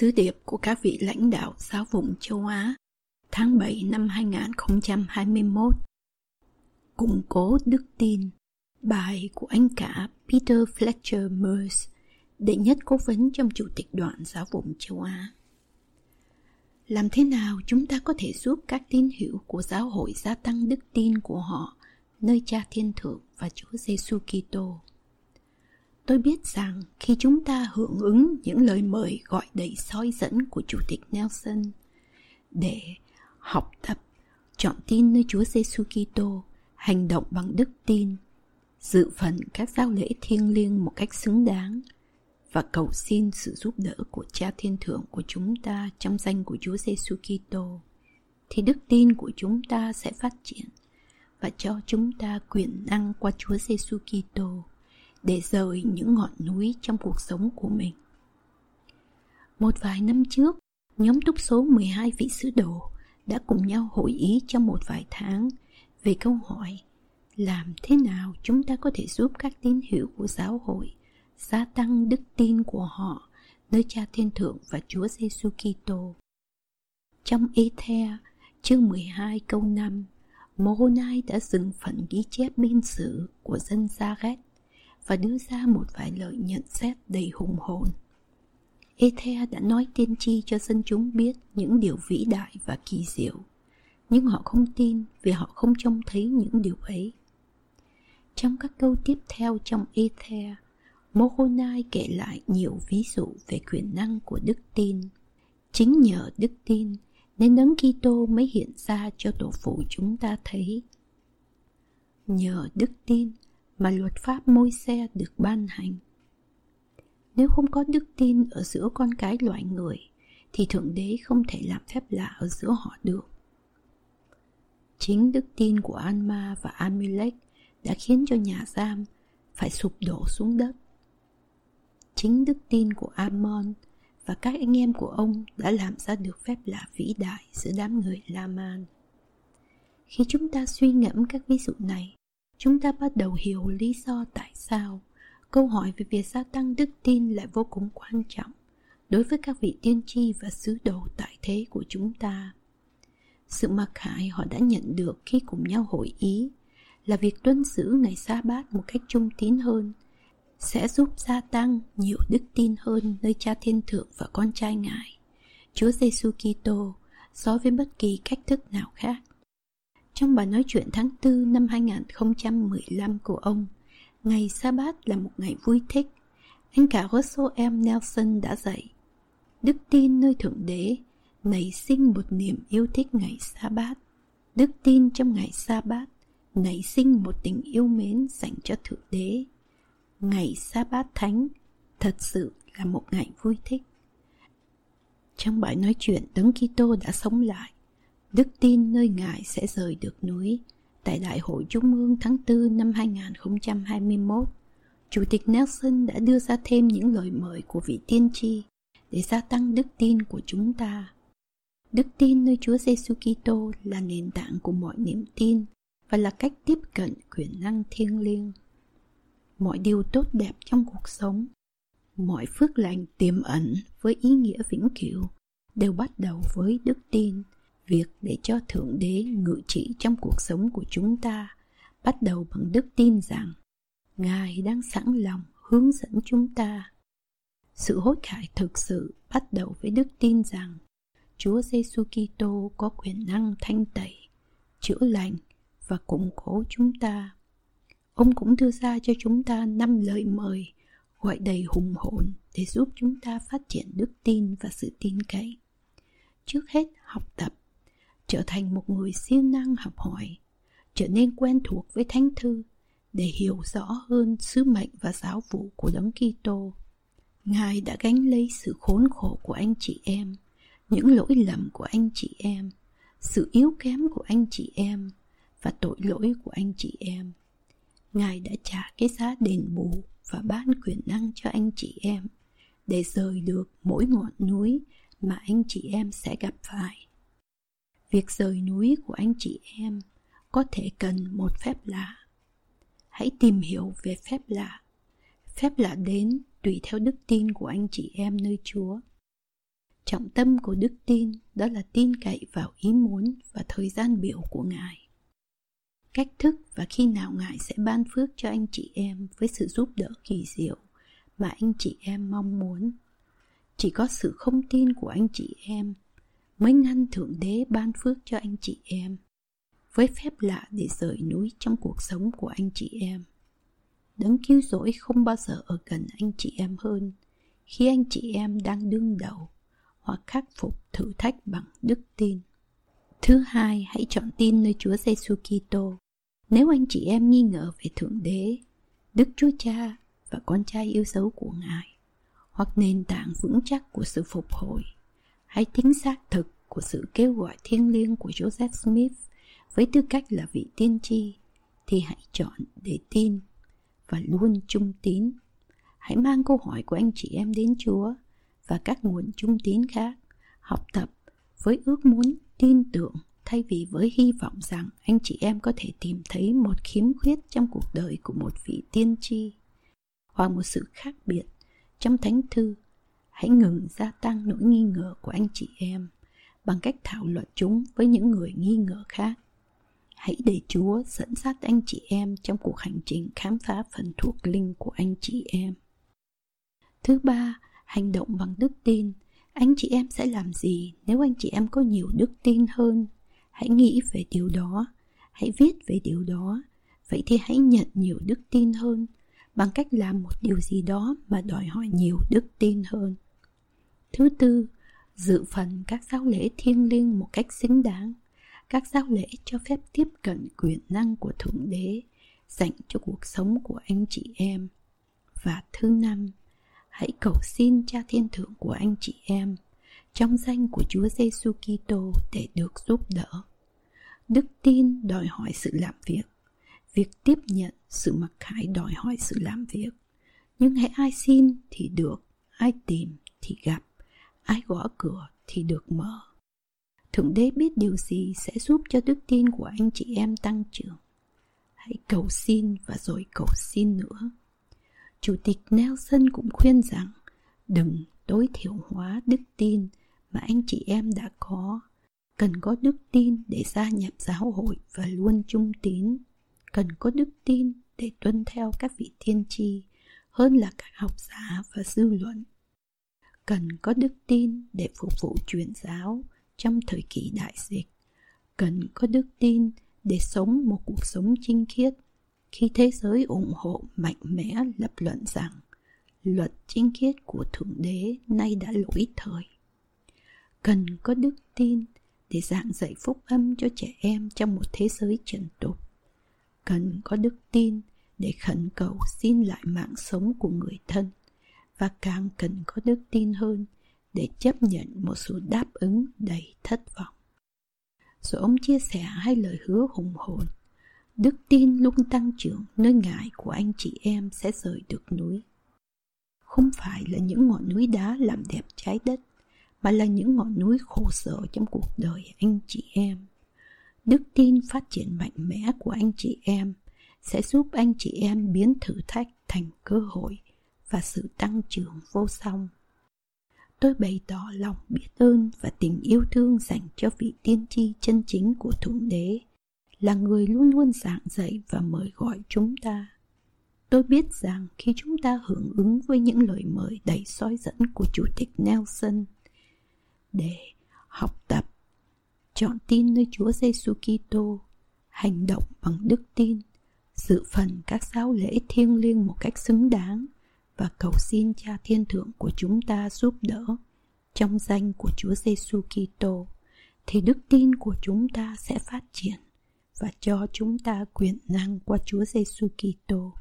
Sứ điệp của các vị lãnh đạo giáo vùng châu Á, tháng 7 năm 2021 Củng cố đức tin, Bài của anh cả Peter Fletcher Merce đệ nhất cố vấn trong chủ tịch đoàn giáo vùng châu Á Làm thế nào chúng ta có thể giúp các tín hữu của giáo hội gia tăng đức tin của họ nơi cha thiên thượng và Chúa Giêsu Kitô? Tôi biết rằng khi chúng ta hưởng ứng những lời mời gọi đầy soi dẫn của Chủ tịch Nelson để học tập, chọn tin nơi Chúa Giêsu Kitô, hành động bằng đức tin, dự phần các giao lễ thiêng liêng một cách xứng đáng và cầu xin sự giúp đỡ của Cha Thiên Thượng của chúng ta trong danh của Chúa Giêsu Kitô, thì đức tin của chúng ta sẽ phát triển và cho chúng ta quyền năng qua Chúa Giêsu Kitô để rời những ngọn núi trong cuộc sống của mình. Một vài năm trước, nhóm túc số 12 vị sứ đồ đã cùng nhau hội ý trong một vài tháng về câu hỏi làm thế nào chúng ta có thể giúp các tín hữu của giáo hội gia tăng đức tin của họ nơi Cha Thiên Thượng và Chúa Giêsu Kitô. Trong Ether chương 12 câu 5, Moroni đã dừng phần ghi chép biên sử của dân Zaret và đưa ra một vài lời nhận xét đầy hùng hồn. Ethea đã nói tiên tri cho dân chúng biết những điều vĩ đại và kỳ diệu, nhưng họ không tin vì họ không trông thấy những điều ấy. Trong các câu tiếp theo trong Ethea, Moroni kể lại nhiều ví dụ về quyền năng của đức tin. Chính nhờ đức tin nên đấng Kitô mới hiện ra cho tổ phụ chúng ta thấy. Nhờ đức tin mà luật pháp môi xe được ban hành. Nếu không có đức tin ở giữa con cái loài người, thì Thượng Đế không thể làm phép lạ ở giữa họ được. Chính đức tin của Anma và Amulek đã khiến cho nhà giam phải sụp đổ xuống đất. Chính đức tin của Amon và các anh em của ông đã làm ra được phép lạ vĩ đại giữa đám người La Man. Khi chúng ta suy ngẫm các ví dụ này, chúng ta bắt đầu hiểu lý do tại sao câu hỏi về việc gia tăng đức tin lại vô cùng quan trọng đối với các vị tiên tri và sứ đồ tại thế của chúng ta. Sự mặc khải họ đã nhận được khi cùng nhau hội ý là việc tuân giữ ngày sa bát một cách trung tín hơn, sẽ giúp gia tăng nhiều đức tin hơn nơi cha thiên thượng và con trai ngài, chúa giêsu kitô, so với bất kỳ cách thức nào khác trong bài nói chuyện tháng 4 năm 2015 của ông, ngày sa bát là một ngày vui thích. Anh cả Russell M. Nelson đã dạy, đức tin nơi Thượng Đế nảy sinh một niềm yêu thích ngày sa bát. Đức tin trong ngày sa bát nảy sinh một tình yêu mến dành cho Thượng Đế. Ngày sa bát thánh thật sự là một ngày vui thích. Trong bài nói chuyện, Đấng Kitô đã sống lại đức tin nơi Ngài sẽ rời được núi. Tại Đại hội Trung ương tháng 4 năm 2021, Chủ tịch Nelson đã đưa ra thêm những lời mời của vị tiên tri để gia tăng đức tin của chúng ta. Đức tin nơi Chúa Giêsu Kitô là nền tảng của mọi niềm tin và là cách tiếp cận quyền năng thiêng liêng. Mọi điều tốt đẹp trong cuộc sống, mọi phước lành tiềm ẩn với ý nghĩa vĩnh cửu đều bắt đầu với đức tin việc để cho thượng đế ngự trị trong cuộc sống của chúng ta bắt đầu bằng đức tin rằng ngài đang sẵn lòng hướng dẫn chúng ta sự hối cải thực sự bắt đầu với đức tin rằng Chúa Giêsu Kitô có quyền năng thanh tẩy, chữa lành và củng cố chúng ta. Ông cũng đưa ra cho chúng ta năm lời mời gọi đầy hùng hồn để giúp chúng ta phát triển đức tin và sự tin cậy. Trước hết học tập trở thành một người siêng năng học hỏi, trở nên quen thuộc với thánh thư để hiểu rõ hơn sứ mệnh và giáo vụ của Đấng Kitô. Ngài đã gánh lấy sự khốn khổ của anh chị em, những lỗi lầm của anh chị em, sự yếu kém của anh chị em và tội lỗi của anh chị em. Ngài đã trả cái giá đền bù và ban quyền năng cho anh chị em để rời được mỗi ngọn núi mà anh chị em sẽ gặp phải. Việc rời núi của anh chị em có thể cần một phép lạ. Hãy tìm hiểu về phép lạ. Phép lạ đến tùy theo đức tin của anh chị em nơi Chúa. Trọng tâm của đức tin đó là tin cậy vào ý muốn và thời gian biểu của Ngài. Cách thức và khi nào Ngài sẽ ban phước cho anh chị em với sự giúp đỡ kỳ diệu mà anh chị em mong muốn. Chỉ có sự không tin của anh chị em mới ngăn Thượng Đế ban phước cho anh chị em với phép lạ để rời núi trong cuộc sống của anh chị em. Đấng cứu rỗi không bao giờ ở gần anh chị em hơn khi anh chị em đang đương đầu hoặc khắc phục thử thách bằng đức tin. Thứ hai, hãy chọn tin nơi Chúa Giêsu Kitô. Nếu anh chị em nghi ngờ về Thượng Đế, Đức Chúa Cha và con trai yêu dấu của Ngài, hoặc nền tảng vững chắc của sự phục hồi, hãy tính xác thực của sự kêu gọi thiêng liêng của Joseph Smith với tư cách là vị tiên tri, thì hãy chọn để tin và luôn trung tín. Hãy mang câu hỏi của anh chị em đến Chúa và các nguồn trung tín khác, học tập với ước muốn tin tưởng thay vì với hy vọng rằng anh chị em có thể tìm thấy một khiếm khuyết trong cuộc đời của một vị tiên tri hoặc một sự khác biệt trong thánh thư hãy ngừng gia tăng nỗi nghi ngờ của anh chị em bằng cách thảo luận chúng với những người nghi ngờ khác. Hãy để chúa dẫn dắt anh chị em trong cuộc hành trình khám phá phần thuộc linh của anh chị em. Thứ ba, hành động bằng đức tin. Anh chị em sẽ làm gì nếu anh chị em có nhiều đức tin hơn? Hãy nghĩ về điều đó. Hãy viết về điều đó. Vậy thì hãy nhận nhiều đức tin hơn bằng cách làm một điều gì đó mà đòi hỏi nhiều đức tin hơn thứ tư dự phần các giáo lễ thiêng liêng một cách xứng đáng các giáo lễ cho phép tiếp cận quyền năng của thượng đế dành cho cuộc sống của anh chị em và thứ năm hãy cầu xin cha thiên thượng của anh chị em trong danh của Chúa Giêsu Kitô để được giúp đỡ. Đức tin đòi hỏi sự làm việc. Việc tiếp nhận sự mặc khải đòi hỏi sự làm việc. Nhưng hãy ai xin thì được, ai tìm thì gặp, ai gõ cửa thì được mở. Thượng đế biết điều gì sẽ giúp cho đức tin của anh chị em tăng trưởng. Hãy cầu xin và rồi cầu xin nữa. Chủ tịch Nelson cũng khuyên rằng, đừng tối thiểu hóa đức tin mà anh chị em đã có cần có đức tin để gia nhập giáo hội và luôn trung tín cần có đức tin để tuân theo các vị tiên tri, hơn là các học giả và dư luận cần có đức tin để phục vụ truyền giáo trong thời kỳ đại dịch. Cần có đức tin để sống một cuộc sống chinh khiết khi thế giới ủng hộ mạnh mẽ lập luận rằng luật chinh khiết của thượng đế nay đã lỗi thời. Cần có đức tin để giảng dạy phúc âm cho trẻ em trong một thế giới trần tục. Cần có đức tin để khẩn cầu xin lại mạng sống của người thân và càng cần có đức tin hơn để chấp nhận một sự đáp ứng đầy thất vọng. Rồi ông chia sẻ hai lời hứa hùng hồn. Đức tin luôn tăng trưởng nơi ngại của anh chị em sẽ rời được núi. Không phải là những ngọn núi đá làm đẹp trái đất, mà là những ngọn núi khổ sở trong cuộc đời anh chị em. Đức tin phát triển mạnh mẽ của anh chị em sẽ giúp anh chị em biến thử thách thành cơ hội và sự tăng trưởng vô song. Tôi bày tỏ lòng biết ơn và tình yêu thương dành cho vị tiên tri chân chính của thượng đế là người luôn luôn giảng dạy và mời gọi chúng ta. Tôi biết rằng khi chúng ta hưởng ứng với những lời mời đầy soi dẫn của chủ tịch nelson để học tập chọn tin nơi Chúa Giêsu Kitô, hành động bằng đức tin, dự phần các giáo lễ thiêng liêng một cách xứng đáng và cầu xin Cha Thiên Thượng của chúng ta giúp đỡ trong danh của Chúa Giêsu Kitô, thì đức tin của chúng ta sẽ phát triển và cho chúng ta quyền năng qua Chúa Giêsu Kitô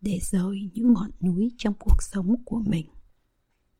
để rời những ngọn núi trong cuộc sống của mình.